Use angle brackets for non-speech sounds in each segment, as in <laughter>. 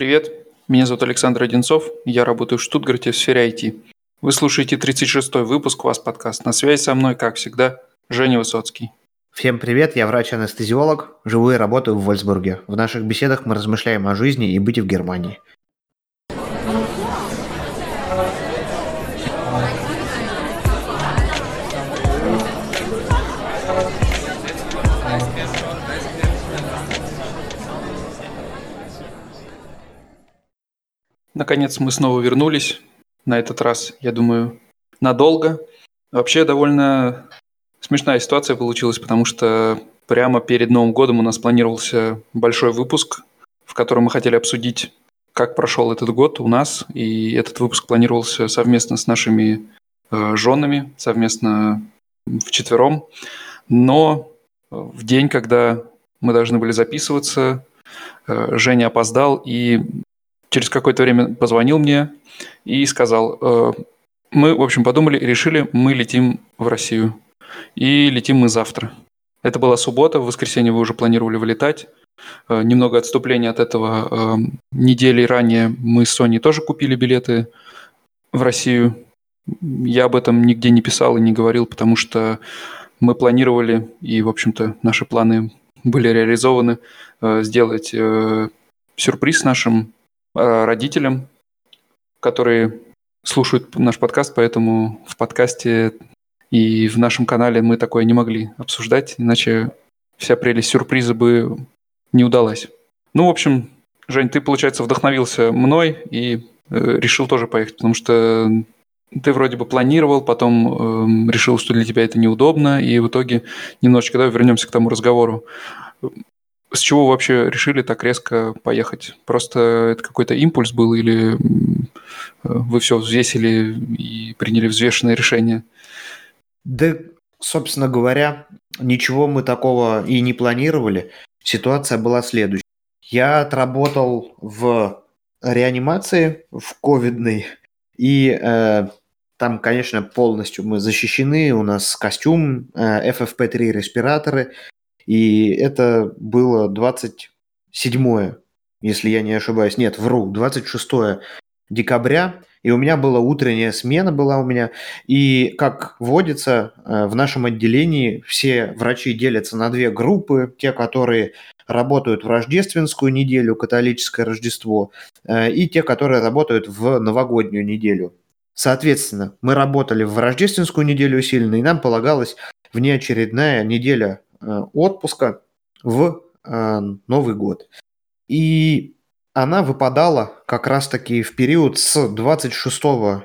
Привет, меня зовут Александр Одинцов, я работаю в Штутгарте в сфере IT. Вы слушаете 36-й выпуск «Вас подкаст». На связи со мной, как всегда, Женя Высоцкий. Всем привет, я врач-анестезиолог, живу и работаю в Вольсбурге. В наших беседах мы размышляем о жизни и быте в Германии. Наконец мы снова вернулись. На этот раз, я думаю, надолго. Вообще довольно смешная ситуация получилась, потому что прямо перед Новым годом у нас планировался большой выпуск, в котором мы хотели обсудить, как прошел этот год у нас. И этот выпуск планировался совместно с нашими э, женами, совместно в четвером. Но в день, когда мы должны были записываться, э, Женя опоздал, и через какое-то время позвонил мне и сказал, э, мы, в общем, подумали и решили, мы летим в Россию. И летим мы завтра. Это была суббота, в воскресенье вы уже планировали вылетать. Э, немного отступления от этого. Э, недели ранее мы с Соней тоже купили билеты в Россию. Я об этом нигде не писал и не говорил, потому что мы планировали, и, в общем-то, наши планы были реализованы, сделать сюрприз нашим родителям, которые слушают наш подкаст, поэтому в подкасте и в нашем канале мы такое не могли обсуждать, иначе вся прелесть сюрприза бы не удалась. Ну, в общем, Жень, ты, получается, вдохновился мной и э, решил тоже поехать, потому что ты вроде бы планировал, потом э, решил, что для тебя это неудобно, и в итоге немножечко, давай вернемся к тому разговору. С чего вообще решили так резко поехать? Просто это какой-то импульс был или вы все взвесили и приняли взвешенное решение? Да, собственно говоря, ничего мы такого и не планировали. Ситуация была следующая. Я отработал в реанимации, в ковидной, и э, там, конечно, полностью мы защищены. У нас костюм, э, FFP3 респираторы, и это было 27, если я не ошибаюсь, нет, вру, 26 декабря, и у меня была утренняя смена была у меня, и как водится, э, в нашем отделении все врачи делятся на две группы, те, которые работают в рождественскую неделю, католическое Рождество, э, и те, которые работают в новогоднюю неделю. Соответственно, мы работали в рождественскую неделю усиленно, и нам полагалась внеочередная неделя отпуска в э, Новый год. И она выпадала как раз-таки в период с 26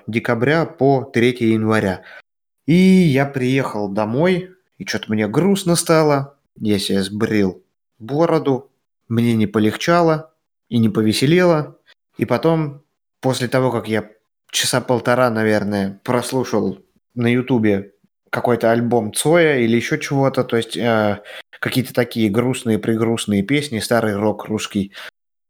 декабря по 3 января. И я приехал домой, и что-то мне грустно стало. Я себе сбрил бороду, мне не полегчало и не повеселело. И потом, после того, как я часа полтора, наверное, прослушал на ютубе какой-то альбом Цоя или еще чего-то, то есть э, какие-то такие грустные, пригрустные песни, старый рок русский.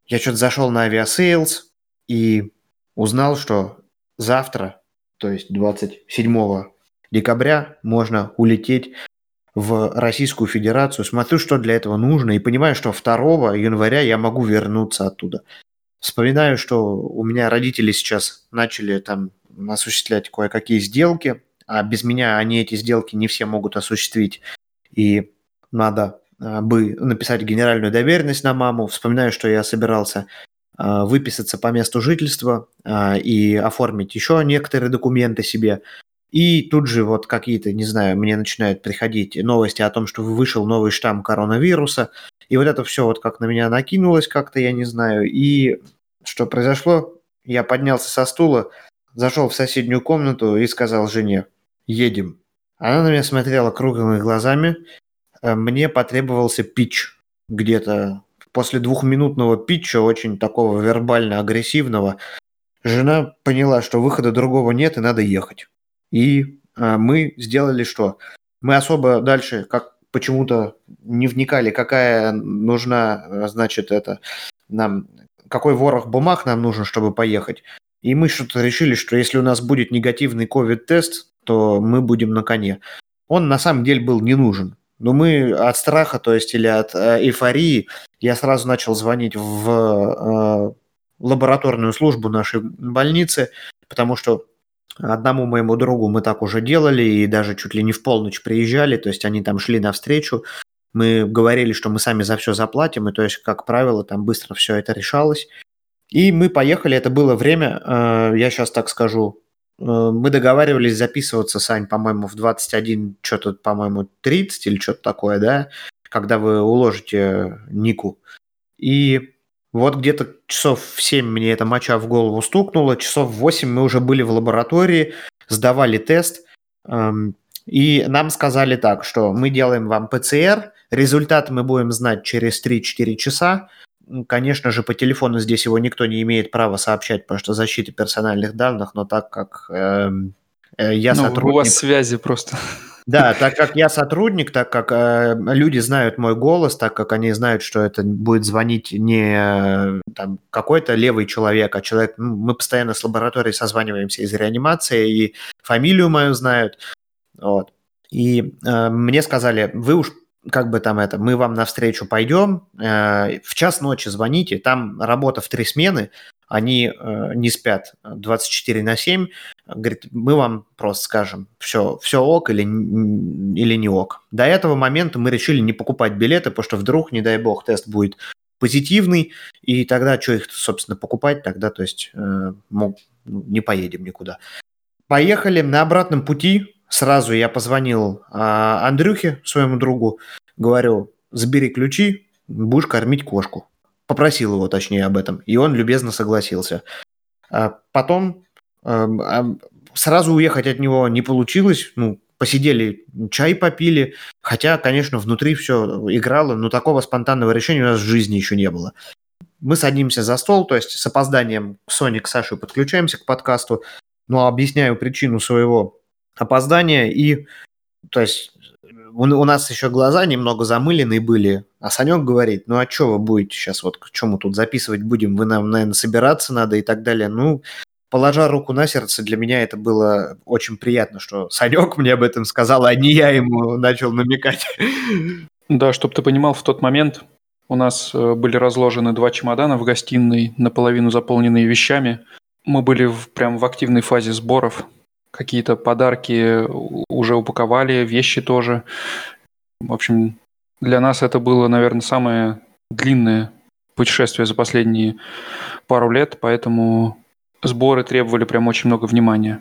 Я что-то зашел на Авиасейлс и узнал, что завтра, то есть 27 декабря, можно улететь в Российскую Федерацию. Смотрю, что для этого нужно, и понимаю, что 2 января я могу вернуться оттуда. Вспоминаю, что у меня родители сейчас начали там осуществлять кое-какие сделки, а без меня они эти сделки не все могут осуществить. И надо а, бы написать генеральную доверенность на маму. Вспоминаю, что я собирался а, выписаться по месту жительства а, и оформить еще некоторые документы себе. И тут же вот какие-то, не знаю, мне начинают приходить новости о том, что вышел новый штамм коронавируса. И вот это все вот как на меня накинулось как-то, я не знаю. И что произошло? Я поднялся со стула, зашел в соседнюю комнату и сказал жене, едем. Она на меня смотрела круглыми глазами. Э, мне потребовался пич где-то после двухминутного питча, очень такого вербально-агрессивного, жена поняла, что выхода другого нет и надо ехать. И э, мы сделали что? Мы особо дальше, как почему-то не вникали, какая нужна, э, значит, это нам, какой ворох бумаг нам нужен, чтобы поехать. И мы что-то решили, что если у нас будет негативный ковид-тест, то мы будем на коне. Он на самом деле был не нужен. Но мы от страха, то есть или от э, эйфории, я сразу начал звонить в э, лабораторную службу нашей больницы, потому что одному моему другу мы так уже делали и даже чуть ли не в полночь приезжали, то есть они там шли навстречу, мы говорили, что мы сами за все заплатим, и то есть, как правило, там быстро все это решалось. И мы поехали, это было время, э, я сейчас так скажу, мы договаривались записываться, Сань, по-моему, в 21, что-то, по-моему, 30 или что-то такое, да, когда вы уложите Нику. И вот где-то часов в 7 мне эта моча в голову стукнула, часов в 8 мы уже были в лаборатории, сдавали тест, эм, и нам сказали так, что мы делаем вам ПЦР, результат мы будем знать через 3-4 часа, Конечно же, по телефону здесь его никто не имеет права сообщать, потому что защита персональных данных, но так как эм, э, я ну, сотрудник... У вас связи просто. Да, так как я сотрудник, так как э, люди знают мой голос, так как они знают, что это будет звонить не э, там, какой-то левый человек, а человек... Ну, мы постоянно с лабораторией созваниваемся из реанимации, и фамилию мою знают. Вот. И э, мне сказали, вы уж как бы там это, мы вам навстречу пойдем, э, в час ночи звоните, там работа в три смены, они э, не спят 24 на 7, говорит, мы вам просто скажем, все, все ок или, или не ок. До этого момента мы решили не покупать билеты, потому что вдруг, не дай бог, тест будет позитивный, и тогда что их, собственно, покупать, тогда, то есть, э, мог, ну, не поедем никуда. Поехали на обратном пути, сразу я позвонил а, Андрюхе, своему другу, говорю, забери ключи, будешь кормить кошку. Попросил его, точнее, об этом, и он любезно согласился. А потом а, сразу уехать от него не получилось, ну, посидели, чай попили, хотя, конечно, внутри все играло, но такого спонтанного решения у нас в жизни еще не было. Мы садимся за стол, то есть с опозданием Соник к Саше подключаемся к подкасту, но объясняю причину своего опоздания и, то есть, у, нас еще глаза немного замыленные были, а Санек говорит, ну а что вы будете сейчас, вот что мы тут записывать будем, вы нам, наверное, собираться надо и так далее. Ну, положа руку на сердце, для меня это было очень приятно, что Санек мне об этом сказал, а не я ему начал намекать. Да, чтобы ты понимал, в тот момент у нас э, были разложены два чемодана в гостиной, наполовину заполненные вещами. Мы были в, прям в активной фазе сборов какие-то подарки уже упаковали, вещи тоже. В общем, для нас это было, наверное, самое длинное путешествие за последние пару лет, поэтому сборы требовали прям очень много внимания.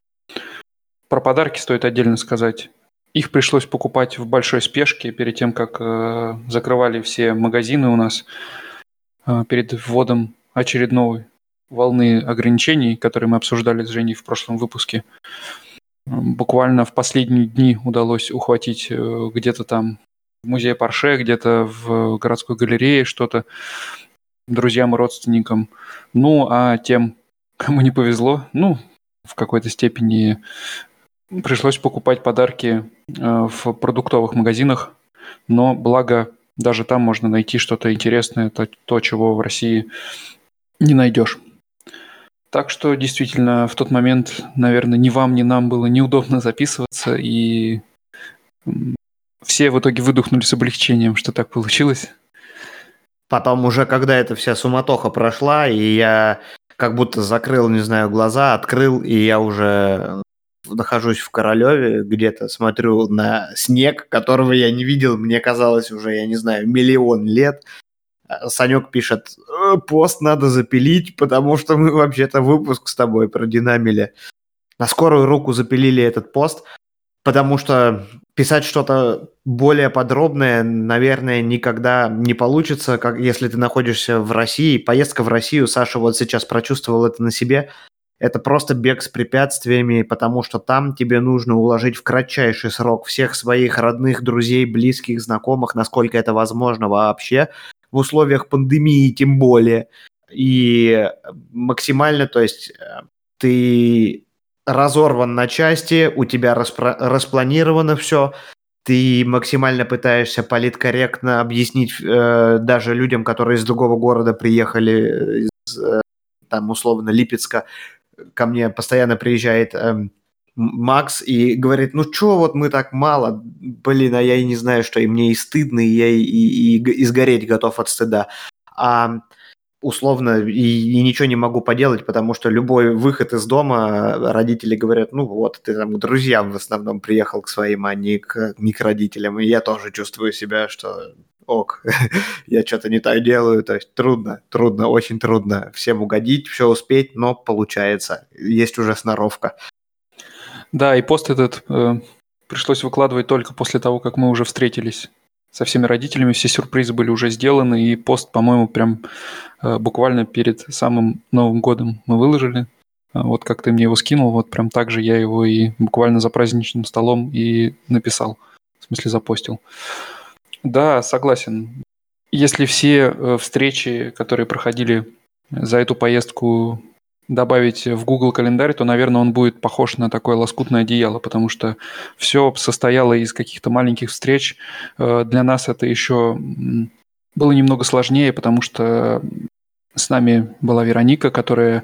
Про подарки стоит отдельно сказать. Их пришлось покупать в большой спешке перед тем, как э, закрывали все магазины у нас э, перед вводом очередной волны ограничений, которые мы обсуждали с Женей в прошлом выпуске. Буквально в последние дни удалось ухватить э, где-то там в музее Порше, где-то в городской галерее что-то друзьям и родственникам. Ну, а тем, <laughs> кому не повезло, ну, в какой-то степени пришлось покупать подарки э, в продуктовых магазинах, но благо даже там можно найти что-то интересное, то, то чего в России не найдешь. Так что действительно в тот момент, наверное, ни вам, ни нам было неудобно записываться, и все в итоге выдохнули с облегчением, что так получилось. Потом уже, когда эта вся суматоха прошла, и я как будто закрыл, не знаю, глаза, открыл, и я уже нахожусь в Королеве, где-то смотрю на снег, которого я не видел, мне казалось уже, я не знаю, миллион лет. Санек пишет, «Э, пост надо запилить, потому что мы вообще-то выпуск с тобой продинамили. На скорую руку запилили этот пост, потому что писать что-то более подробное, наверное, никогда не получится, как если ты находишься в России. Поездка в Россию, Саша вот сейчас прочувствовал это на себе. Это просто бег с препятствиями, потому что там тебе нужно уложить в кратчайший срок всех своих родных, друзей, близких, знакомых, насколько это возможно вообще, в условиях пандемии тем более. И максимально, то есть э, ты разорван на части, у тебя распро- распланировано все, ты максимально пытаешься политкорректно объяснить э, даже людям, которые из другого города приехали, из, э, там условно Липецка, ко мне постоянно приезжает э, Макс и говорит, ну что вот мы так мало, блин, а я и не знаю, что и мне и стыдно, и я и, и, и сгореть готов от стыда. А условно и, и ничего не могу поделать, потому что любой выход из дома родители говорят, ну вот, ты там к друзьям в основном приехал к своим, а не к, не к родителям. И я тоже чувствую себя, что ок, <laughs> я что-то не так делаю. То есть трудно, трудно, очень трудно всем угодить, все успеть, но получается. Есть уже сноровка. Да, и пост этот э, пришлось выкладывать только после того, как мы уже встретились со всеми родителями, все сюрпризы были уже сделаны, и пост, по-моему, прям э, буквально перед самым Новым годом мы выложили. А вот как ты мне его скинул, вот прям так же я его и буквально за праздничным столом и написал, в смысле запостил. Да, согласен. Если все э, встречи, которые проходили за эту поездку, добавить в Google календарь, то, наверное, он будет похож на такое лоскутное одеяло, потому что все состояло из каких-то маленьких встреч. Э, для нас это еще было немного сложнее, потому что с нами была Вероника, которая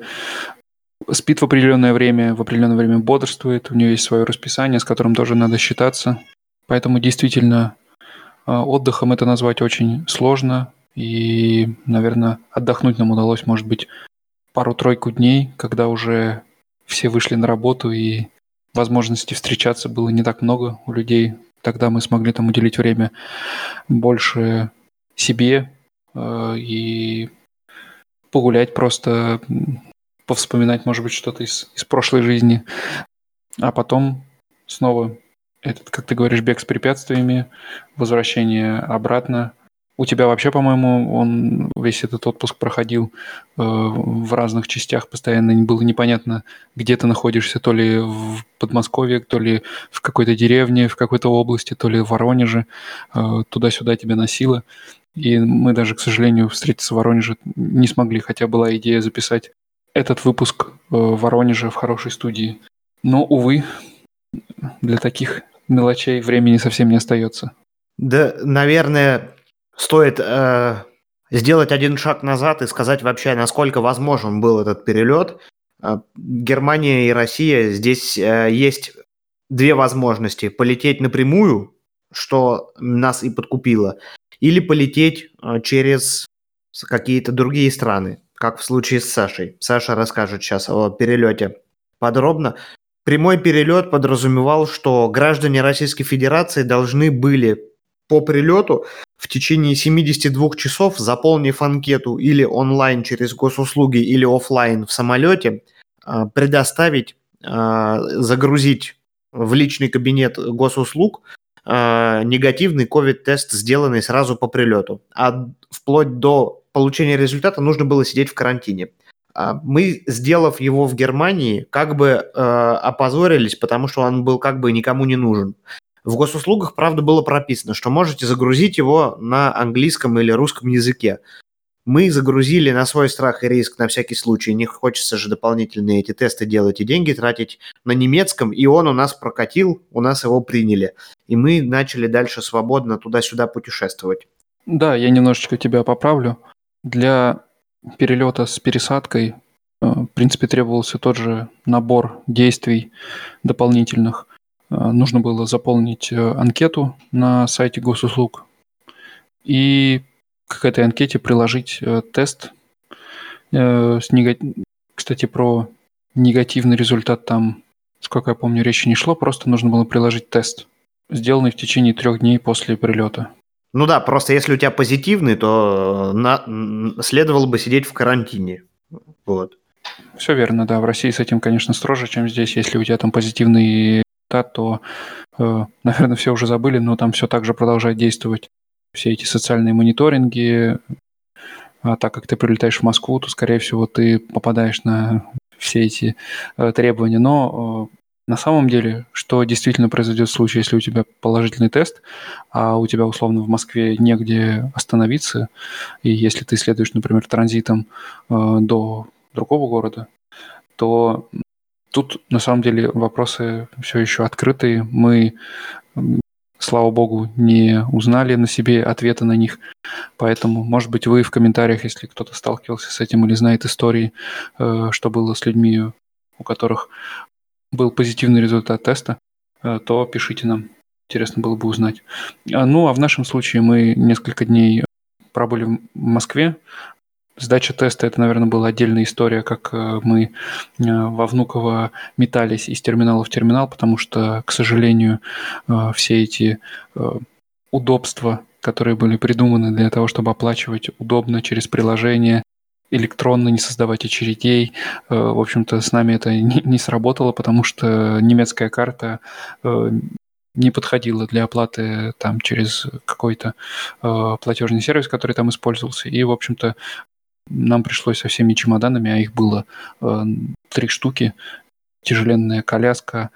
спит в определенное время, в определенное время бодрствует, у нее есть свое расписание, с которым тоже надо считаться. Поэтому действительно э, отдыхом это назвать очень сложно. И, наверное, отдохнуть нам удалось, может быть, пару-тройку дней, когда уже все вышли на работу и возможности встречаться было не так много у людей. Тогда мы смогли там уделить время больше себе э, и погулять просто, повспоминать, может быть, что-то из, из прошлой жизни. А потом снова этот, как ты говоришь, бег с препятствиями, возвращение обратно, у тебя вообще, по-моему, он весь этот отпуск проходил э, в разных частях, постоянно было непонятно, где ты находишься, то ли в Подмосковье, то ли в какой-то деревне, в какой-то области, то ли в Воронеже. Э, туда-сюда тебя носило. И мы даже, к сожалению, встретиться в Воронеже не смогли, хотя была идея записать этот выпуск э, в Воронеже в хорошей студии. Но, увы, для таких мелочей времени совсем не остается. Да, наверное, стоит э, сделать один шаг назад и сказать вообще, насколько возможен был этот перелет. Э, Германия и Россия, здесь э, есть две возможности. Полететь напрямую, что нас и подкупило, или полететь э, через какие-то другие страны, как в случае с Сашей. Саша расскажет сейчас о перелете подробно. Прямой перелет подразумевал, что граждане Российской Федерации должны были по прилету в течение 72 часов, заполнив анкету или онлайн через госуслуги, или офлайн в самолете, а, предоставить, а, загрузить в личный кабинет госуслуг а, негативный COVID-тест, сделанный сразу по прилету. А вплоть до получения результата нужно было сидеть в карантине. Мы, сделав его в Германии, как бы опозорились, потому что он был как бы никому не нужен. В госуслугах, правда, было прописано, что можете загрузить его на английском или русском языке. Мы загрузили на свой страх и риск на всякий случай. Не хочется же дополнительные эти тесты делать и деньги тратить на немецком. И он у нас прокатил, у нас его приняли. И мы начали дальше свободно туда-сюда путешествовать. Да, я немножечко тебя поправлю. Для перелета с пересадкой, э, в принципе, требовался тот же набор действий дополнительных. Э, нужно было заполнить э, анкету на сайте госуслуг и к этой анкете приложить э, тест. С нега... Кстати, про негативный результат там, сколько я помню, речи не шло, просто нужно было приложить тест, сделанный в течение трех дней после прилета. Ну да, просто если у тебя позитивный, то на... следовало бы сидеть в карантине. Вот. Все верно, да. В России с этим, конечно, строже, чем здесь. Если у тебя там позитивный результат, то, э, наверное, все уже забыли, но там все так же продолжает действовать. Все эти социальные мониторинги, а так как ты прилетаешь в Москву, то, скорее всего, ты попадаешь на все эти э, требования. Но э, на самом деле, что действительно произойдет в случае, если у тебя положительный тест, а у тебя условно в Москве негде остановиться, и если ты следуешь, например, транзитом до другого города, то Тут, на самом деле, вопросы все еще открытые. Мы, слава богу, не узнали на себе ответа на них. Поэтому, может быть, вы в комментариях, если кто-то сталкивался с этим или знает истории, э, что было с людьми, у которых был позитивный результат теста, э, то пишите нам. Интересно было бы узнать. А, ну, а в нашем случае мы несколько дней пробыли в Москве, Сдача теста – это, наверное, была отдельная история, как э, мы э, во Внуково метались из терминала в терминал, потому что, к сожалению, э, все эти удобства, которые были придуманы для того, чтобы оплачивать удобно через приложение, электронно не создавать очередей. В общем-то, с нами это не, сработало, потому что немецкая карта не подходила для оплаты там через какой-то платежный сервис, который там использовался. И, в общем-то, нам пришлось со всеми чемоданами, а их было э, три штуки, тяжеленная коляска,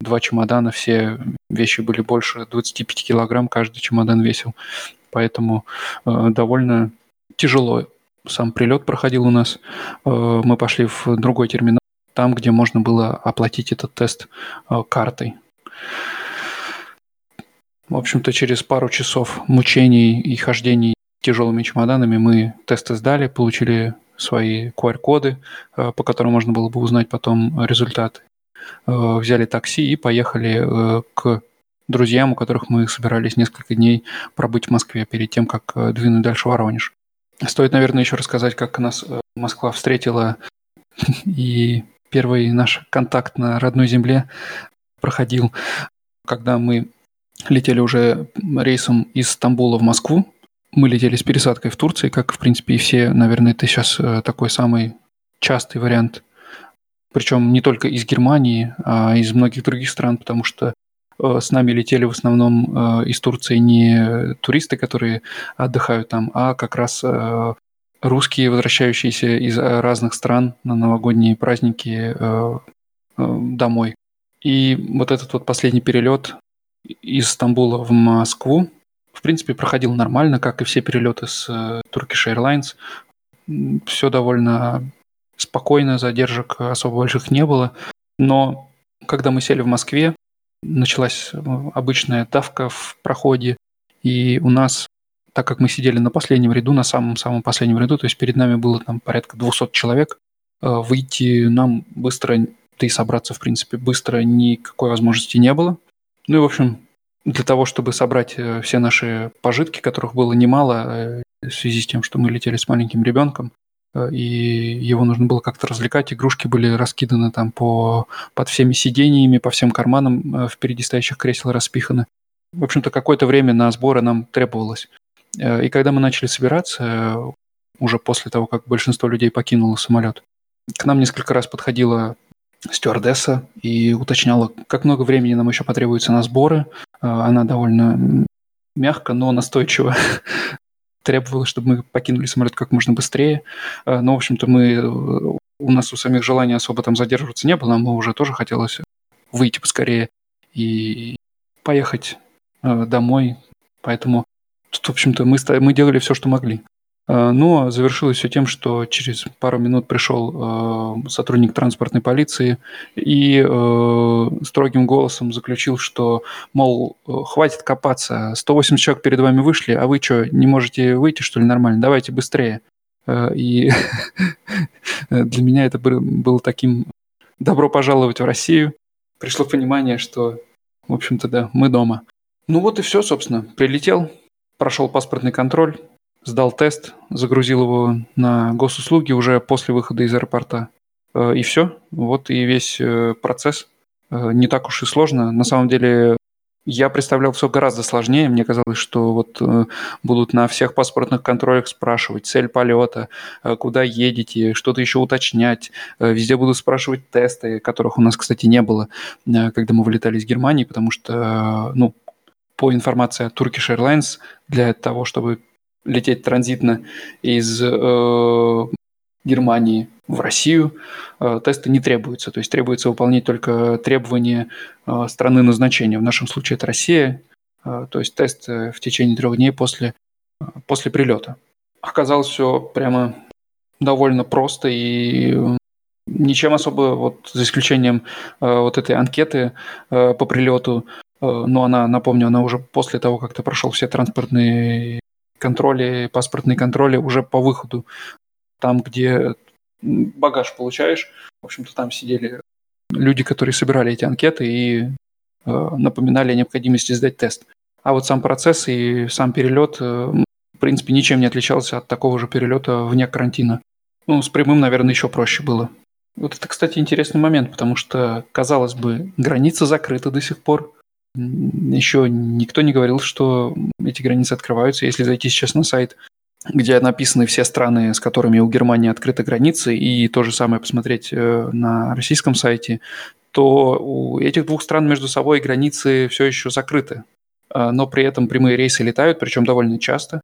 два чемодана, все вещи были больше 25 килограмм, каждый чемодан весил. Поэтому э, довольно тяжело сам прилет проходил у нас. Э, мы пошли в другой терминал, там, где можно было оплатить этот тест э, картой. В общем-то, через пару часов мучений и хождений тяжелыми чемоданами мы тесты сдали, получили свои QR-коды, э, по которым можно было бы узнать потом результат. Э, взяли такси и поехали э, к друзьям, у которых мы собирались несколько дней пробыть в Москве перед тем, как двинуть дальше в Воронеж. Стоит, наверное, еще рассказать, как нас Москва встретила. <laughs> И первый наш контакт на родной земле проходил, когда мы летели уже рейсом из Стамбула в Москву мы летели с пересадкой в Турции, как, в принципе, и все, наверное, это сейчас э, такой самый частый вариант. Причем не только из Германии, а из многих других стран, потому что э, с нами летели в основном э, из Турции не туристы, которые отдыхают там, а как раз русские, возвращающиеся из разных стран на новогодние праздники домой. И вот этот вот последний перелет из Стамбула в Москву, в принципе, проходил нормально, как и все перелеты с э, Turkish Airlines. Все довольно спокойно, задержек особо больших не было. Но когда мы сели в Москве, началась э, обычная давка в проходе, и у нас, так как мы сидели на последнем ряду, на самом-самом последнем ряду, то есть перед нами было там порядка 200 человек, э, выйти нам быстро, да и собраться, в принципе, быстро никакой возможности не было. Ну и, в общем, для того, чтобы собрать э, все наши пожитки, которых было немало, э, в связи с тем, что мы летели с маленьким ребенком, э, и его нужно было как-то развлекать. Игрушки были раскиданы там по, под всеми сидениями, по всем карманам впереди стоящих кресел распиханы. В общем-то, какое-то время на сборы нам требовалось. И когда мы начали собираться, уже после того, как большинство людей покинуло самолет, к нам несколько раз подходила стюардесса и уточняла, как много времени нам еще потребуется на сборы. А, она довольно мягко, но настойчиво <laughs> требовала, чтобы мы покинули самолет как можно быстрее. А, но, в общем-то, мы у нас у самих желания особо там задерживаться не было, нам уже тоже хотелось выйти поскорее и поехать а, домой. Поэтому тут, в общем-то, мы, мы делали все, что могли. Э, но завершилось все тем, что через пару минут пришел э, сотрудник транспортной полиции и э, строгим голосом заключил, что, мол, хватит копаться, 180 человек перед вами вышли, а вы что, не можете выйти, что ли, нормально? Давайте быстрее. И <laughs> для меня это было таким добро пожаловать в Россию. Пришло понимание, что, в общем-то, да, мы дома. Ну вот и все, собственно. Прилетел, прошел паспортный контроль, сдал тест, загрузил его на госуслуги уже после выхода из аэропорта. Э, и все. Вот и весь э, процесс. Э, не так уж и сложно. На самом деле я представлял все гораздо сложнее. Мне казалось, что вот будут на всех паспортных контролях спрашивать цель полета, куда едете, что-то еще уточнять. Везде будут спрашивать тесты, которых у нас, кстати, не было, когда мы вылетали из Германии, потому что, ну, по информации от Turkish Airlines, для того, чтобы лететь транзитно из э, Германии в Россию, э, тесты не требуются. То есть требуется выполнять только требования э, страны назначения. В нашем случае это Россия. Э, то есть тест э, в течение трех дней после, э, после прилета. Оказалось все прямо довольно просто и э, ничем особо, вот за исключением э, вот этой анкеты э, по прилету, э, но она, напомню, она уже после того, как ты прошел все транспортные контроли, паспортные контроли уже по выходу. Там, где багаж получаешь, в общем-то, там сидели люди, которые собирали эти анкеты и э, напоминали о необходимости сдать тест. А вот сам процесс и сам перелет э, принципе, ничем не отличался от такого же перелета вне карантина. Ну, с прямым, наверное, еще проще было. Вот это, кстати, интересный момент, потому что, казалось бы, границы закрыты до сих пор. Еще никто не говорил, что эти границы открываются. Если зайти сейчас на сайт, где написаны все страны, с которыми у Германии открыты границы, и то же самое посмотреть э, на российском сайте, то у этих двух стран между собой границы все еще закрыты. А, но при этом прямые рейсы летают, причем довольно часто.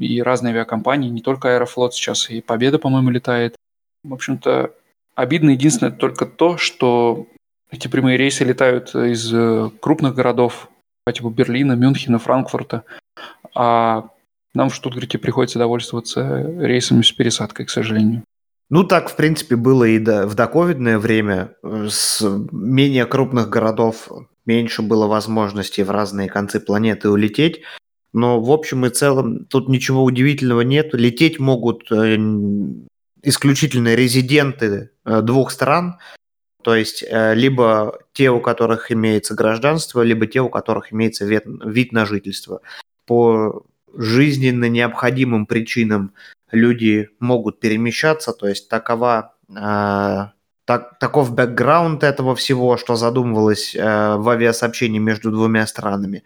И разные авиакомпании, не только Аэрофлот сейчас, и Победа, по-моему, летает. В общем-то, обидно единственное только то, что эти прямые рейсы летают из э, крупных городов, по типу Берлина, Мюнхена, Франкфурта, а нам в Штутгарте приходится довольствоваться рейсами с пересадкой, к сожалению. Ну, так, в принципе, было и до, в доковидное время. С менее крупных городов меньше было возможностей в разные концы планеты улететь. Но в общем и целом тут ничего удивительного нет. Лететь могут э, исключительно резиденты э, двух стран, то есть э, либо те, у которых имеется гражданство, либо те, у которых имеется вид, вид на жительство. По жизненно необходимым причинам люди могут перемещаться, то есть такова так, таков бэкграунд этого всего, что задумывалось э, в авиасообщении между двумя странами.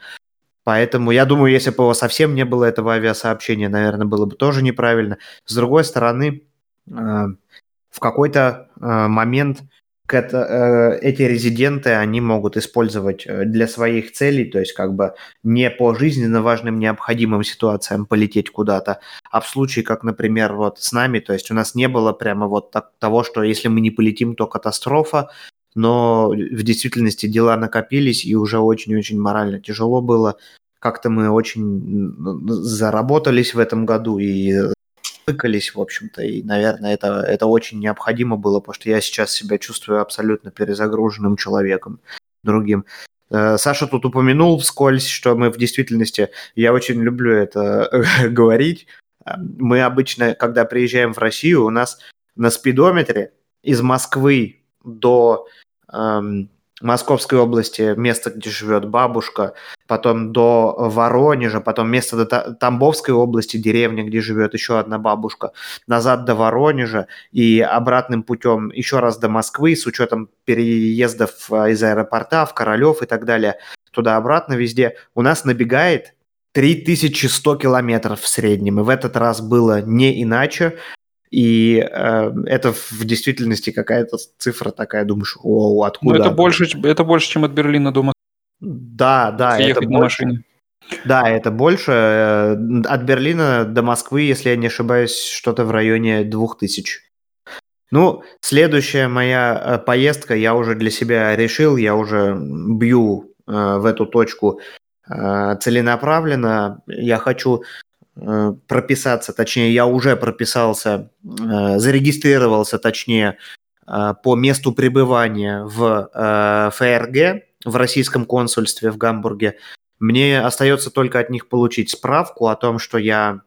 Поэтому я думаю, если бы его совсем не было этого авиасообщения, наверное, было бы тоже неправильно. С другой стороны, э, в какой-то э, момент э, эти резиденты, они могут использовать э, для своих целей, то есть как бы не по жизненно важным необходимым ситуациям полететь куда-то, а в случае, как, например, вот с нами, то есть у нас не было прямо вот так, того, что если мы не полетим, то катастрофа, но в действительности дела накопились, и уже очень-очень морально тяжело было. Как-то мы очень заработались в этом году, и тыкались, в общем-то, и, наверное, это, это очень необходимо было, потому что я сейчас себя чувствую абсолютно перезагруженным человеком другим. Э, Саша тут упомянул вскользь, что мы в действительности, я очень люблю это <laughs> говорить, мы обычно, когда приезжаем в Россию, у нас на спидометре из Москвы до эм, Московской области, место, где живет бабушка, потом до Воронежа, потом место до Тамбовской области, деревня, где живет еще одна бабушка, назад до Воронежа и обратным путем еще раз до Москвы с учетом переездов а, из аэропорта в Королев и так далее, туда-обратно везде, у нас набегает 3100 километров в среднем. И в этот раз было не иначе. И э, это в действительности какая-то цифра такая, думаешь, о, откуда? Ну, это больше, это больше, чем от Берлина до Москвы. Да, да. Ехать это на больше. машине. Да, это больше. Э, от Берлина до Москвы, если я не ошибаюсь, что-то в районе 2000. Ну, следующая моя э, поездка, я уже для себя решил, я уже бью э, в эту точку э, целенаправленно. Я хочу прописаться, точнее, я уже прописался, э, зарегистрировался, точнее, э, по месту пребывания в ФРГ, в российском консульстве в Гамбурге. Мне остается только от них получить справку о том, что я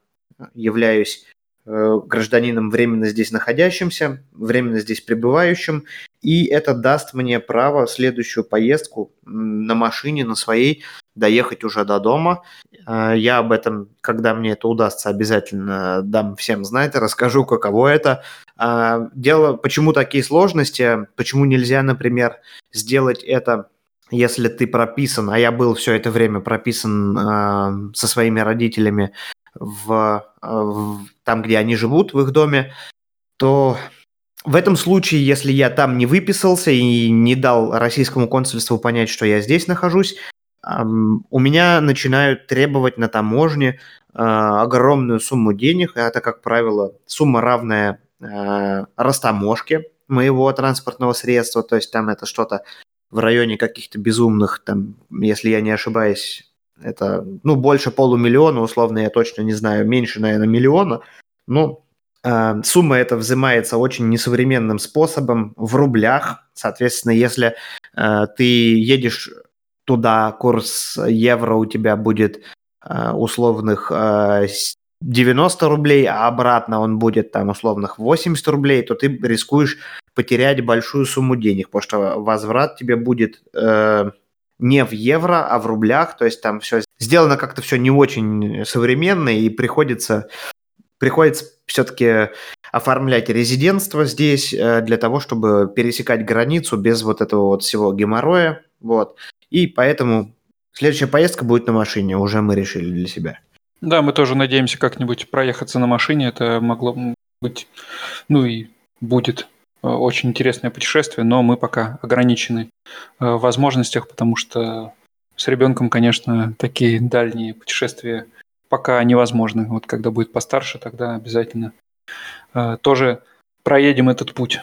являюсь гражданином временно здесь находящимся, временно здесь пребывающим, и это даст мне право следующую поездку на машине, на своей, доехать уже до дома. А, я об этом, когда мне это удастся, обязательно дам всем знать, расскажу, каково это. А, дело, почему такие сложности, почему нельзя, например, сделать это если ты прописан, а я был все это время прописан э, со своими родителями в, в, там, где они живут, в их доме, то в этом случае, если я там не выписался и не дал российскому консульству понять, что я здесь нахожусь, у меня начинают требовать на таможне а, огромную сумму денег. Это, как правило, сумма равная а, растаможке моего транспортного средства. То есть там это что-то в районе каких-то безумных, там, если я не ошибаюсь, это, ну, больше полумиллиона, условно, я точно не знаю, меньше, наверное, миллиона. Ну, э, сумма эта взимается очень несовременным способом в рублях. Соответственно, если э, ты едешь туда курс евро у тебя будет э, условных э, 90 рублей, а обратно он будет там условных 80 рублей, то ты рискуешь потерять большую сумму денег, потому что возврат тебе будет э, не в евро, а в рублях, то есть там все сделано как-то все не очень современно, и приходится, приходится все-таки оформлять резидентство здесь э, для того, чтобы пересекать границу без вот этого вот всего геморроя, вот. И поэтому следующая поездка будет на машине, уже мы решили для себя. Да, мы тоже надеемся как-нибудь проехаться на машине, это могло быть, ну и будет э, очень интересное путешествие, но мы пока ограничены э, в возможностях, потому что с ребенком, конечно, такие дальние путешествия пока невозможны. Вот когда будет постарше, тогда обязательно э, тоже проедем этот путь.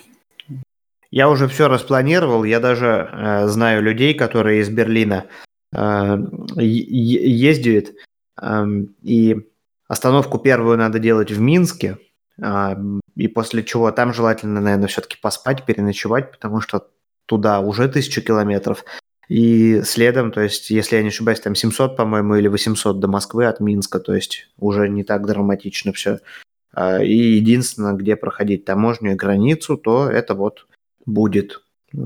Я уже все распланировал, я даже э, знаю людей, которые из Берлина э, ездят, э, и остановку первую надо делать в Минске, э, и после чего там желательно, наверное, все-таки поспать, переночевать, потому что туда уже тысячу километров, и следом, то есть, если я не ошибаюсь, там 700, по-моему, или 800 до Москвы от Минска, то есть уже не так драматично все. А, и единственное, где проходить таможню и границу, то это вот будет э,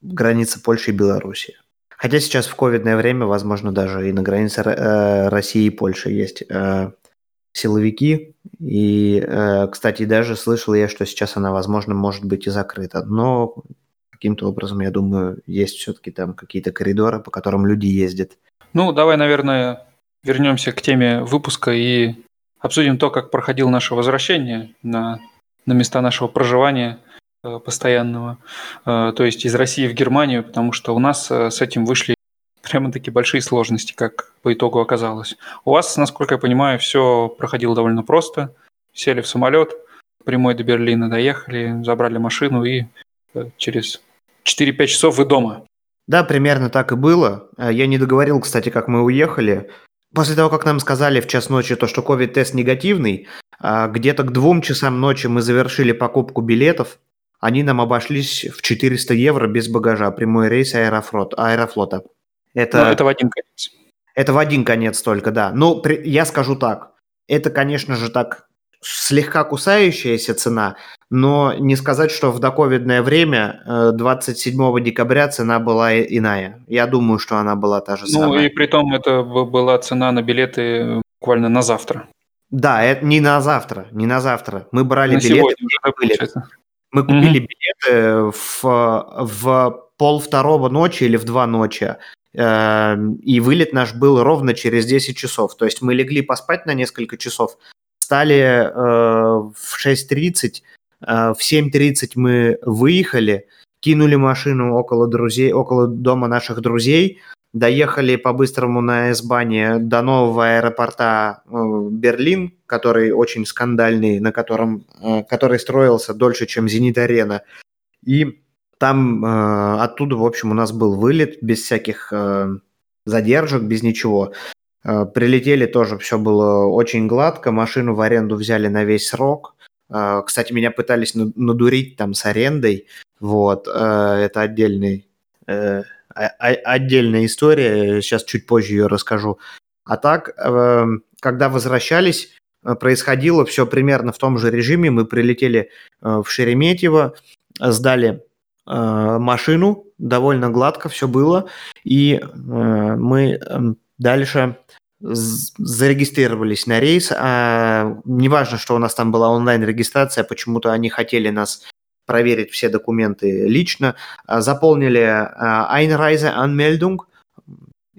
граница Польши и Беларуси. Хотя сейчас в ковидное время, возможно, даже и на границе э, России и Польши есть э, силовики. И, кстати, даже слышал я, что сейчас она, возможно, может быть и закрыта. Но каким-то образом, я думаю, есть все-таки там какие-то коридоры, по которым люди ездят. Ну, давай, наверное, вернемся к теме выпуска и обсудим то, как проходило наше возвращение на, на места нашего проживания постоянного, э, то есть из России в Германию, потому что у нас э, с этим вышли <laughs> прямо-таки большие сложности, как по итогу оказалось. У вас, насколько я понимаю, все проходило довольно просто. Сели в самолет, прямой до Берлина доехали, забрали машину и через 4-5 часов вы дома. Да, примерно так и было. Э, я не договорил, кстати, как мы уехали. После того, как нам сказали в час ночи то, что ковид-тест негативный, где-то к двум часам ночи мы завершили покупку билетов. Они нам обошлись в 400 евро без багажа. Прямой рейс аэрофлот, аэрофлота. Это, Но ну, это в один конец. Это в один конец только, да. Ну, при, я скажу так. Это, конечно же, так слегка кусающаяся цена, но не сказать, что в доковидное время 27 э, декабря цена была иная. Я думаю, что она была та же самая. Ну и при том это была цена на билеты буквально на завтра. Да, это не на завтра, не на завтра. Мы брали на билеты. Сегодня билеты. Мы купили угу. билеты в, в пол второго ночи или в два ночи. Эм, и вылет наш был ровно через 10 часов. То есть мы легли поспать на несколько часов, встали э, в 6.30, э, в 7.30 мы выехали, кинули машину около друзей, около дома наших друзей, доехали по-быстрому на S-бане до нового аэропорта э, Берлин, который очень скандальный, на котором, э, который строился дольше, чем Зенит-арена. И там э, оттуда, в общем, у нас был вылет без всяких задержек, без ничего. Прилетели тоже, все было очень гладко, машину в аренду взяли на весь срок. Кстати, меня пытались надурить там с арендой, вот, это отдельный, отдельная история, сейчас чуть позже ее расскажу. А так, когда возвращались, происходило все примерно в том же режиме. Мы прилетели в Шереметьево, сдали машину, довольно гладко все было, и мы эм, дальше зарегистрировались на рейс. А, неважно, что у нас там была онлайн-регистрация, почему-то они хотели нас проверить все документы лично. А, заполнили а, Einreise Anmeldung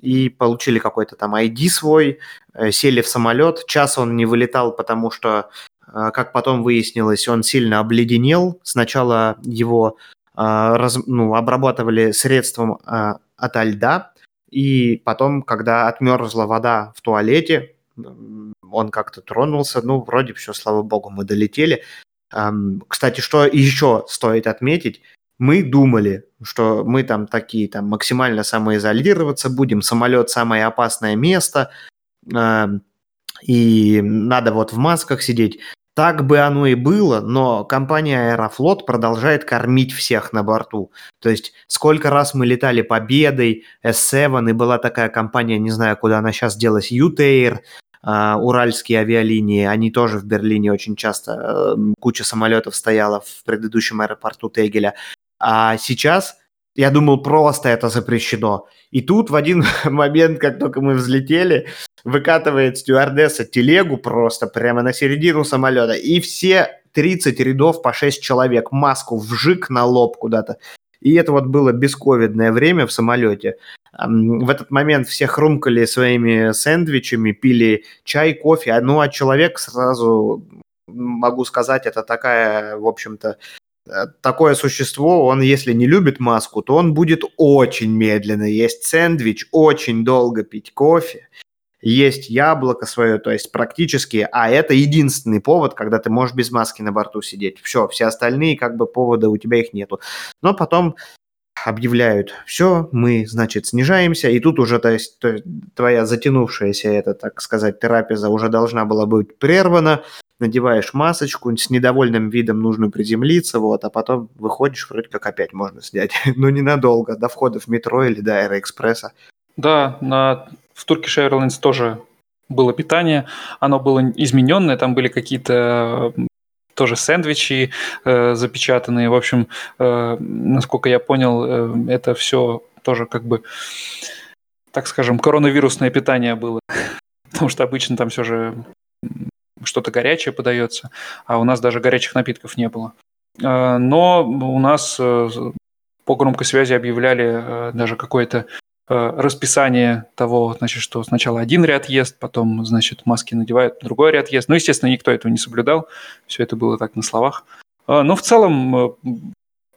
и получили какой-то там ID свой, э, сели в самолет. Час он не вылетал, потому что, а, как потом выяснилось, он сильно обледенел. Сначала его раз, ну, обрабатывали средством от льда, и потом, когда отмерзла вода в туалете, он как-то тронулся. Ну, вроде все, слава богу, мы долетели. Кстати, что еще стоит отметить, мы думали, что мы там такие там максимально самоизолироваться будем, самолет самое опасное место, и надо вот в масках сидеть. Так бы оно и было, но компания Аэрофлот продолжает кормить всех на борту. То есть сколько раз мы летали Победой, S7, и была такая компания, не знаю, куда она сейчас делась, Ютейр, уральские авиалинии, они тоже в Берлине очень часто, uh, куча самолетов стояла в предыдущем аэропорту Тегеля. А сейчас Я думал, просто это запрещено. И тут в один <laughs> момент, как только мы взлетели, выкатывает стюардесса телегу просто прямо на середину самолета. И все 30 рядов по 6 человек, маску вжик на лоб куда-то. И это вот было бесковидное время в самолете. В этот момент все хрумкали своими сэндвичами, пили чай, кофе. Ну, а человек сразу, могу сказать, это такая, в общем-то, э, такое существо, он если не любит маску, то он будет очень медленно есть сэндвич, очень долго пить кофе есть яблоко свое, то есть практически, а это единственный повод, когда ты можешь без маски на борту сидеть. Все, все остальные как бы повода у тебя их нету. Но потом объявляют, все, мы, значит, снижаемся, и тут уже, то есть, твоя затянувшаяся, это, так сказать, терапия уже должна была быть прервана, надеваешь масочку, с недовольным видом нужно приземлиться, вот, а потом выходишь, вроде как опять можно снять, <laughs> но ненадолго, до входа в метро или до аэроэкспресса. Да, на в Turkish Airlines тоже было питание, оно было измененное, там были какие-то тоже сэндвичи э, запечатанные. В общем, э, насколько я понял, э, это все тоже как бы, так скажем, коронавирусное питание было. <laughs> Потому что обычно там все же что-то горячее подается, а у нас даже горячих напитков не было. Э, но у нас э, по громкой связи объявляли э, даже какое-то расписание того, значит, что сначала один ряд ест, потом, значит, маски надевают, другой ряд ест. Ну, естественно, никто этого не соблюдал. Все это было так на словах. Э, но в целом, э,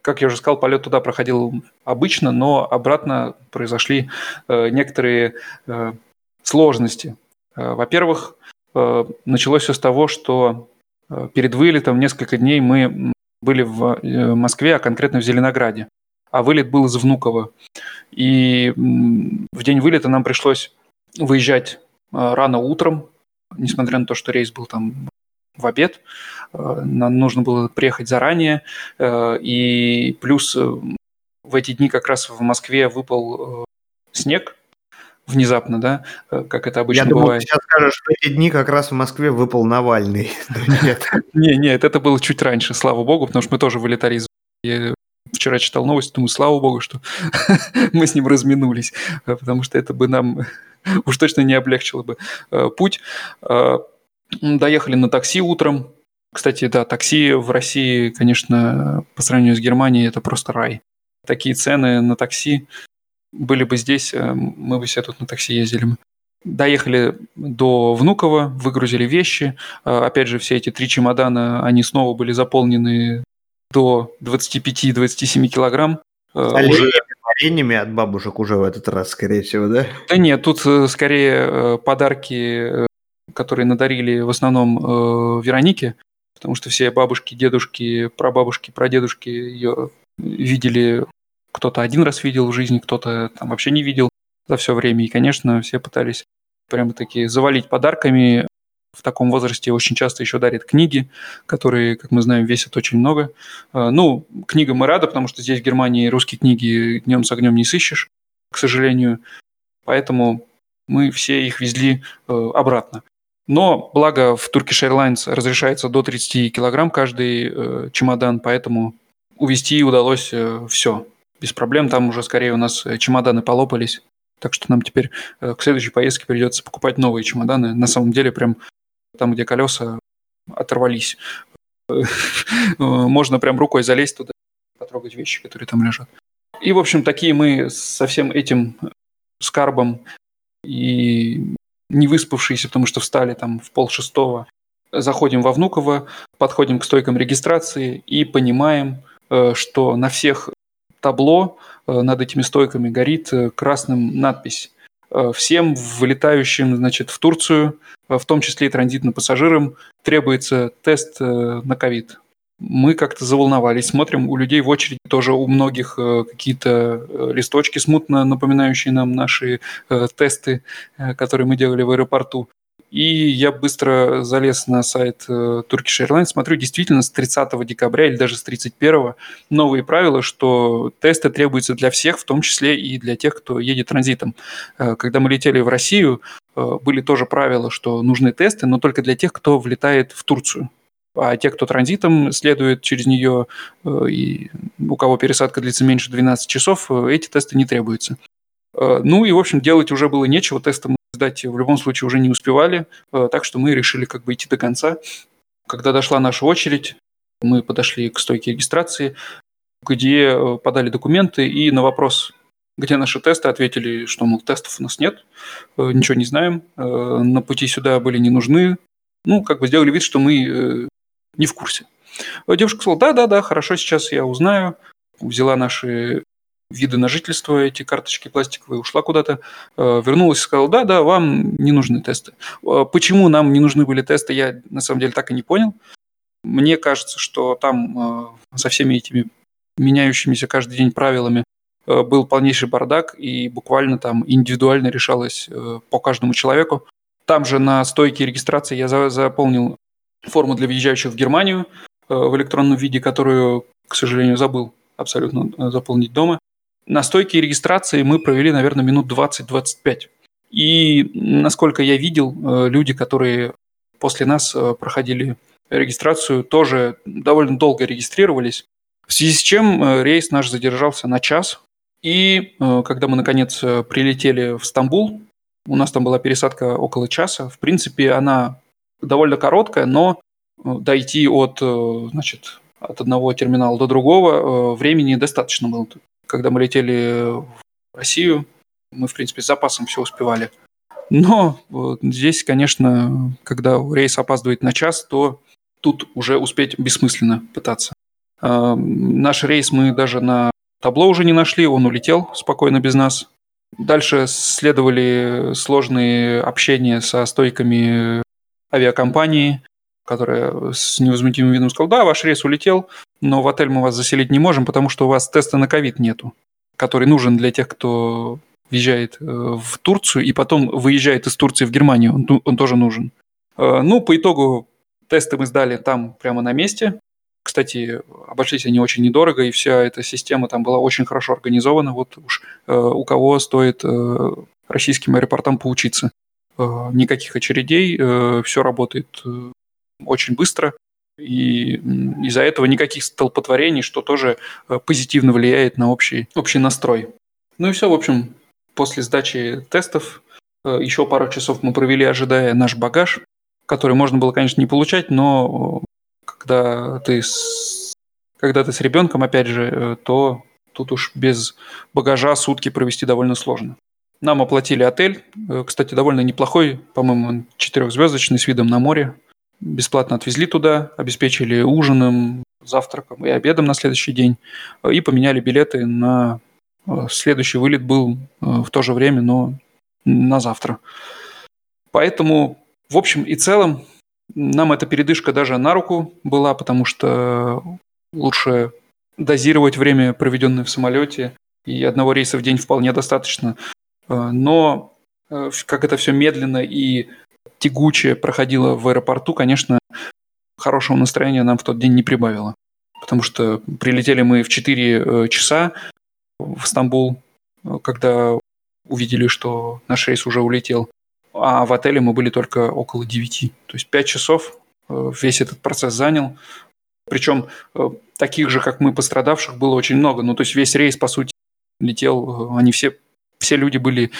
как я уже сказал, полет туда проходил обычно, но обратно произошли некоторые сложности. Во-первых, началось все с того, что перед вылетом несколько дней мы были в Москве, а конкретно в Зеленограде а вылет был из Внуково. И в день вылета нам пришлось выезжать а, рано утром, несмотря на то, что рейс был там в обед. А, нам нужно было приехать заранее. А, и плюс э, в эти дни как раз в Москве выпал э, снег, внезапно, да, э, как это обычно Я думал, бывает. ты сейчас скажешь, что эти дни как раз в Москве выпал Навальный. <laughs> Нет. Не, нет, это было чуть раньше, слава богу, потому что мы тоже вылетали из вчера читал новость, думаю, слава богу, что <laughs> мы с ним разминулись, э, потому что это бы нам <laughs> уж точно не облегчило бы э, путь. Э, доехали на такси утром. Кстати, да, такси в России, конечно, по сравнению с Германией, это просто рай. Такие цены на такси были бы здесь, мы бы все тут на такси ездили. Доехали до Внуково, выгрузили вещи. Опять же, все эти три чемодана, они снова были заполнены до 25-27 килограмм. Э, оленями, оленями от бабушек уже в этот раз, скорее всего, да? Да нет, тут э, скорее э, подарки, которые надарили в основном Веронике, потому что все бабушки, дедушки, прабабушки, прадедушки ее видели, кто-то один раз видел в жизни, кто-то там вообще не видел за все время. И, конечно, все пытались прямо таки завалить подарками в таком возрасте очень часто еще дарят книги, которые, как мы знаем, весят очень много. А, ну, книгам мы рады, потому что здесь в Германии русские книги днем с огнем не сыщешь, к сожалению. Поэтому мы все их везли э, обратно. Но, благо, в Turkish Airlines разрешается до 30 килограмм каждый э, чемодан, поэтому увезти удалось э, все. Без проблем, там уже скорее у нас чемоданы полопались. Так что нам теперь к следующей поездке придется покупать новые чемоданы. На самом деле, прям там, где колеса оторвались. <laughs> Можно прям рукой залезть туда, потрогать вещи, которые там лежат. И, в общем, такие мы со всем этим скарбом и не выспавшиеся, потому что встали там в пол шестого, заходим во Внуково, подходим к стойкам регистрации и понимаем, э, что на всех табло э, над этими стойками горит э, красным надпись всем вылетающим значит, в Турцию, э, в том числе и транзитным пассажирам, требуется тест э, на ковид. Мы как-то заволновались, смотрим, у людей в очереди тоже у многих какие-то листочки смутно напоминающие нам наши тесты, которые мы делали в аэропорту. И я быстро залез на сайт э, Turkish Airlines, смотрю, действительно, с 30 декабря или даже с 31 новые правила, что тесты требуются для всех, в том числе и для тех, кто едет транзитом. Э, когда мы летели в Россию, э, были тоже правила, что нужны тесты, но только для тех, кто влетает в Турцию. а те, кто транзитом следует через нее, и у кого пересадка длится меньше 12 часов, эти тесты не требуются. Ну и, в общем, делать уже было нечего, тесты мы сдать в любом случае уже не успевали, так что мы решили как бы идти до конца. Когда дошла наша очередь, мы подошли к стойке регистрации, где э, подали документы и на вопрос, где наши тесты, ответили, что, мол, тестов у нас нет, э, ничего не знаем, э, на пути сюда были не нужны. Ну, как бы сделали вид, что мы не в курсе. Девушка сказала, да-да-да, хорошо, сейчас я узнаю. Взяла наши виды на жительство, эти карточки пластиковые, ушла куда-то, вернулась и сказала, да-да, вам не нужны тесты. Почему нам не нужны были тесты, я на самом деле так и не понял. Мне кажется, что там э, со всеми этими меняющимися каждый день правилами э, был полнейший бардак, и буквально там индивидуально решалось э, по каждому человеку. Там же на стойке регистрации я заполнил форму для въезжающих в Германию в электронном виде, которую, к сожалению, забыл абсолютно заполнить дома. На стойке регистрации мы провели, наверное, минут 20-25. И, насколько я видел, люди, которые после нас проходили регистрацию тоже довольно долго регистрировались, в связи с чем э, рейс наш задержался на час. И э, когда мы, наконец, э, прилетели в Стамбул, у нас там была пересадка около часа. В принципе, она довольно короткая, но дойти от, значит, от одного терминала до другого времени достаточно было. Когда мы летели в Россию, мы, в принципе, с запасом все успевали. Но вот здесь, конечно, когда рейс опаздывает на час, то тут уже успеть бессмысленно пытаться. Э, наш рейс мы даже на табло уже не нашли, он улетел спокойно без нас. Дальше следовали сложные общения со стойками авиакомпании, которая с невозмутимым видом сказала, да, ваш рейс улетел, но в отель мы вас заселить не можем, потому что у вас теста на ковид нету, который нужен для тех, кто въезжает э, в Турцию и потом выезжает из Турции в Германию, он, он тоже нужен. Э, ну, по итогу Тесты мы сдали там прямо на месте. Кстати, обошлись они очень недорого, и вся эта система там была очень хорошо организована. Вот уж э, у кого стоит э, российским аэропортам поучиться. Э, никаких очередей, э, все работает э, очень быстро. И из-за этого никаких столпотворений, что тоже э, позитивно влияет на общий, общий настрой. Ну и все, в общем, после сдачи тестов э, еще пару часов мы провели, ожидая наш багаж который можно было, конечно, не получать, но когда ты с, когда ты с ребенком, опять же, э, то тут уж без багажа сутки провести довольно сложно. Нам оплатили отель, э, кстати, довольно неплохой, по-моему, четырехзвездочный с видом на море. Бесплатно отвезли туда, обеспечили ужином, завтраком и обедом на следующий день э, и поменяли билеты на следующий вылет был в то же время, но на завтра. Поэтому в общем и целом, нам эта передышка даже на руку была, потому что лучше дозировать время, проведенное в самолете, и одного рейса в день вполне достаточно. Э, но э, как это все медленно и тягуче проходило в аэропорту, конечно, хорошего настроения нам в тот день не прибавило. Потому что прилетели мы в 4 э, часа в Стамбул, когда увидели, что наш рейс уже улетел а в отеле мы были только около 9. То есть 5 часов э, весь этот процесс занял. Причем э, таких же, как мы, пострадавших было очень много. Ну, то есть весь рейс, по сути, летел, э, они все, все люди были,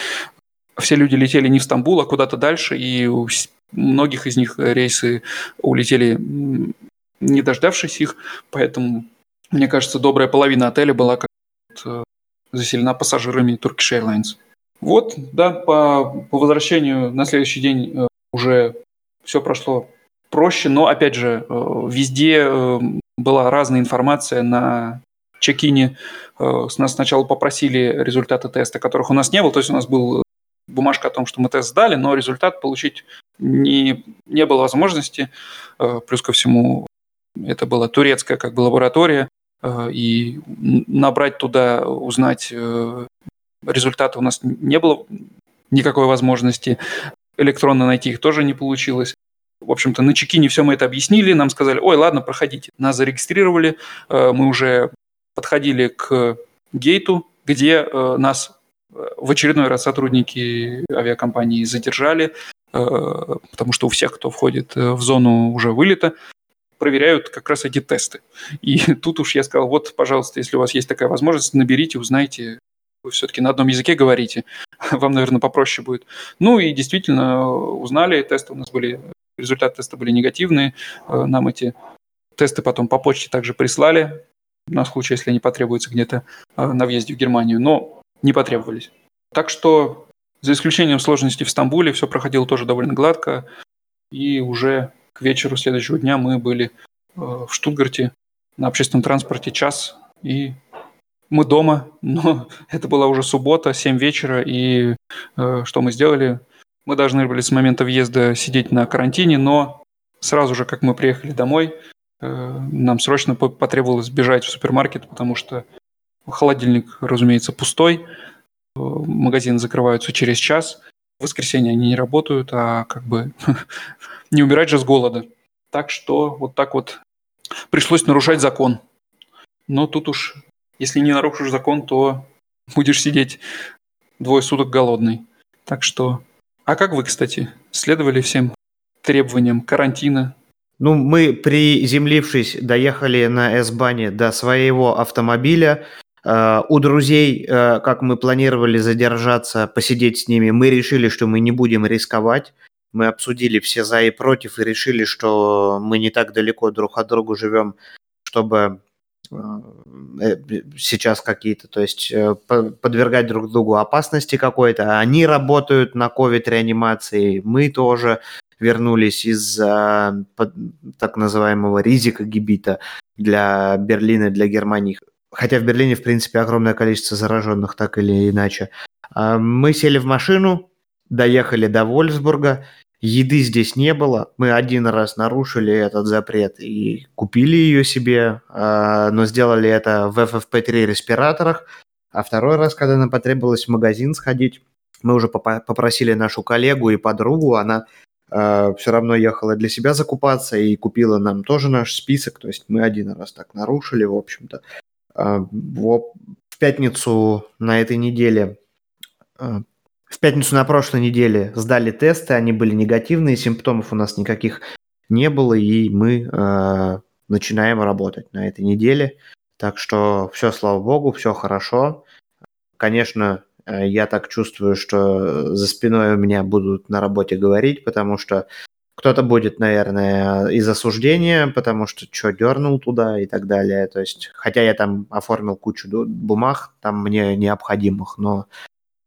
все люди летели не в Стамбул, а куда-то дальше, и у многих из них рейсы улетели, не дождавшись их, поэтому, мне кажется, добрая половина отеля была как заселена пассажирами Turkish Airlines. Вот, да, по, по возвращению на следующий день э, уже все прошло проще, но, опять же, э, везде э, была разная информация на чекине. С нас сначала попросили результаты теста, которых у нас не было, то есть у нас был бумажка о том, что мы тест сдали, но результат получить не, не было возможности. Плюс ко всему, это была турецкая как бы лаборатория, и набрать туда, узнать результата у нас не было никакой возможности. Электронно найти их тоже не получилось. В общем-то, на чекине все мы это объяснили, нам сказали, ой, ладно, проходите. Нас зарегистрировали, э, мы уже подходили к гейту, где э, нас э, в очередной раз сотрудники авиакомпании задержали, потому что у всех, кто входит в зону уже вылета, проверяют как раз эти тесты. И <laughs> тут уж я сказал, вот, пожалуйста, если у вас есть такая возможность, наберите, узнайте. Вы все-таки на одном языке говорите, <laughs> вам, наверное, попроще будет. Ну и действительно узнали, тесты у нас были, результаты теста были негативные. Э, нам эти тесты потом по почте также прислали, на случай, если они потребуются где-то э, на въезде в Германию, но не потребовались. Так что, за исключением сложностей в Стамбуле, все проходило тоже довольно гладко. И уже к вечеру следующего дня мы были э, в Штутгарте на общественном транспорте час, и мы дома, <laughs> но это была уже суббота, 7 вечера, и э, что мы сделали? Мы должны были с момента въезда сидеть на карантине, но сразу же, как мы приехали домой, э, нам срочно потребовалось бежать в супермаркет, потому что холодильник, разумеется, пустой, магазины закрываются через час, в воскресенье они не работают, а как бы <laughs> не умирать же с голода. Так что вот так вот пришлось нарушать закон. Но тут уж, если не нарушишь закон, то <laughs> будешь сидеть двое суток голодный. Так что... А как вы, кстати, следовали всем требованиям карантина? Ну, мы, приземлившись, доехали на S-бане до своего автомобиля, Э, у друзей, э, как мы планировали задержаться, посидеть с ними, мы решили, что мы не будем рисковать. Мы обсудили все за и против и решили, что мы не так далеко друг от друга живем, чтобы э, сейчас какие-то, то есть подвергать друг другу опасности какой-то. Они работают на ковид-реанимации, мы тоже вернулись из так называемого ризика гибита для Берлина, для Германии хотя в Берлине, в принципе, огромное количество зараженных, так или иначе. А, мы сели в машину, доехали до Вольсбурга, еды здесь не было. Мы один раз нарушили этот запрет и купили ее себе, а, но сделали это в FFP3 респираторах. А второй раз, когда нам потребовалось в магазин сходить, мы уже попросили нашу коллегу и подругу, она э, все равно ехала для себя закупаться и купила нам тоже наш список. То есть мы один раз так нарушили, в общем-то. А, в пятницу на этой неделе, а, в пятницу на прошлой неделе сдали тесты, они были негативные, симптомов у нас никаких не было, и мы э, начинаем работать на этой неделе. Так что все, слава богу, все хорошо. Конечно, я так чувствую, что за спиной у меня будут на работе говорить, потому что кто-то будет, наверное, из осуждения, потому что что, дернул туда и так далее. То есть, хотя я там оформил кучу бумаг, там мне необходимых, но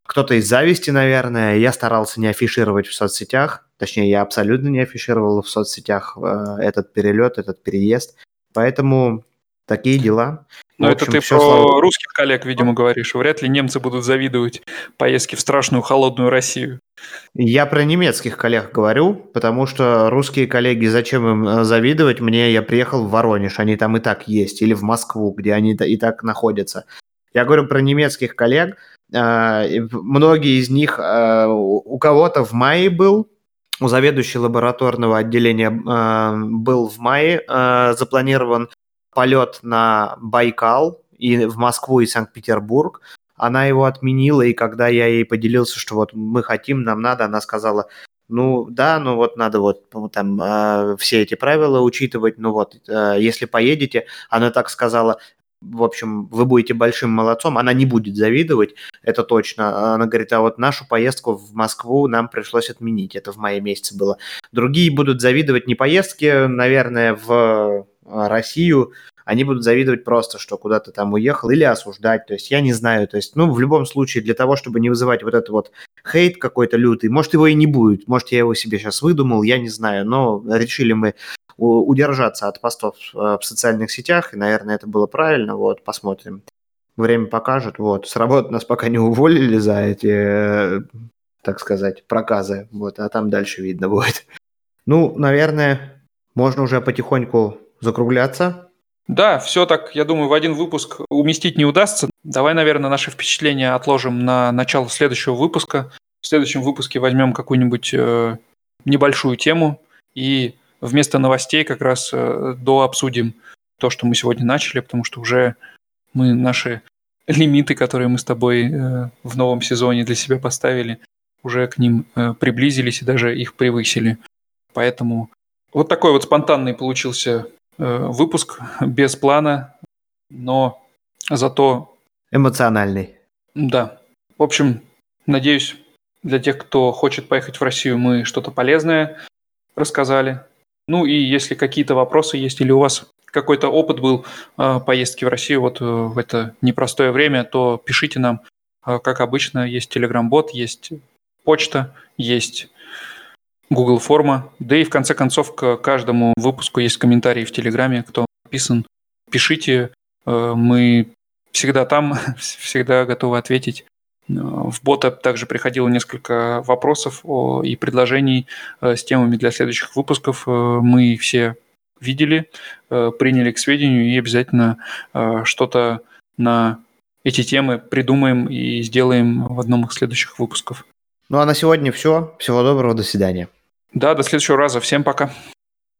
кто-то из зависти, наверное. Я старался не афишировать в соцсетях, точнее, я абсолютно не афишировал в соцсетях э, этот перелет, этот переезд. Поэтому такие дела. Но ну, это ты про слава... русских коллег, видимо, говоришь. Вряд ли немцы будут завидовать поездке в страшную холодную Россию. Я про немецких коллег говорю, потому что русские коллеги, зачем им э, завидовать? Мне я приехал в Воронеж, они там и так есть, или в Москву, где они и так находятся. Я говорю про немецких коллег. А, многие из них, а, у кого-то в мае был, у заведующей лабораторного отделения был в мае запланирован полет на Байкал и в Москву и Санкт-Петербург. Она его отменила, и когда я ей поделился, что вот мы хотим, нам надо, она сказала, ну да, ну вот надо вот ну, там э, все эти правила учитывать, ну вот э, если поедете, она так сказала, в общем, вы будете большим молодцом, она не будет завидовать, это точно. Она говорит, а вот нашу поездку в Москву нам пришлось отменить, это в мае месяце было. Другие будут завидовать не поездки, наверное, в Россию, они будут завидовать просто, что куда-то там уехал, или осуждать. То есть я не знаю. То есть, ну, в любом случае, для того, чтобы не вызывать вот этот вот хейт какой-то лютый, может, его и не будет. Может, я его себе сейчас выдумал, я не знаю. Но решили мы удержаться от постов э, в социальных сетях, и, наверное, это было правильно. Вот, посмотрим. Время покажет. Вот, с работы нас пока не уволили за эти, э, так сказать, проказы. Вот, а там дальше видно будет. Ну, наверное, можно уже потихоньку закругляться. Да, все так, я думаю, в один выпуск уместить не удастся. Давай, наверное, наши впечатления отложим на начало следующего выпуска. В следующем выпуске возьмем какую-нибудь э, небольшую тему и вместо новостей как раз э, дообсудим то, что мы сегодня начали, потому что уже мы наши лимиты, которые мы с тобой э, в новом сезоне для себя поставили, уже к ним э, приблизились и даже их превысили. Поэтому вот такой вот спонтанный получился выпуск без плана, но зато... Эмоциональный. Да. В общем, надеюсь, для тех, кто хочет поехать в Россию, мы что-то полезное рассказали. Ну и если какие-то вопросы есть или у вас какой-то опыт был э, поездки в Россию вот э, в это непростое время, то пишите нам. Э, как обычно, есть Telegram-бот, есть почта, есть Google форма. Да и в конце концов к каждому выпуску есть комментарии в Телеграме, кто написан. Пишите, э, мы всегда там, <laughs> всегда готовы ответить. В бота также приходило несколько вопросов и предложений э, с темами для следующих выпусков. Э, мы все видели, приняли к сведению и обязательно что-то на эти темы придумаем и сделаем в одном из следующих выпусков. Ну а на сегодня все. Всего доброго, до свидания. Да, до следующего раза. Всем пока.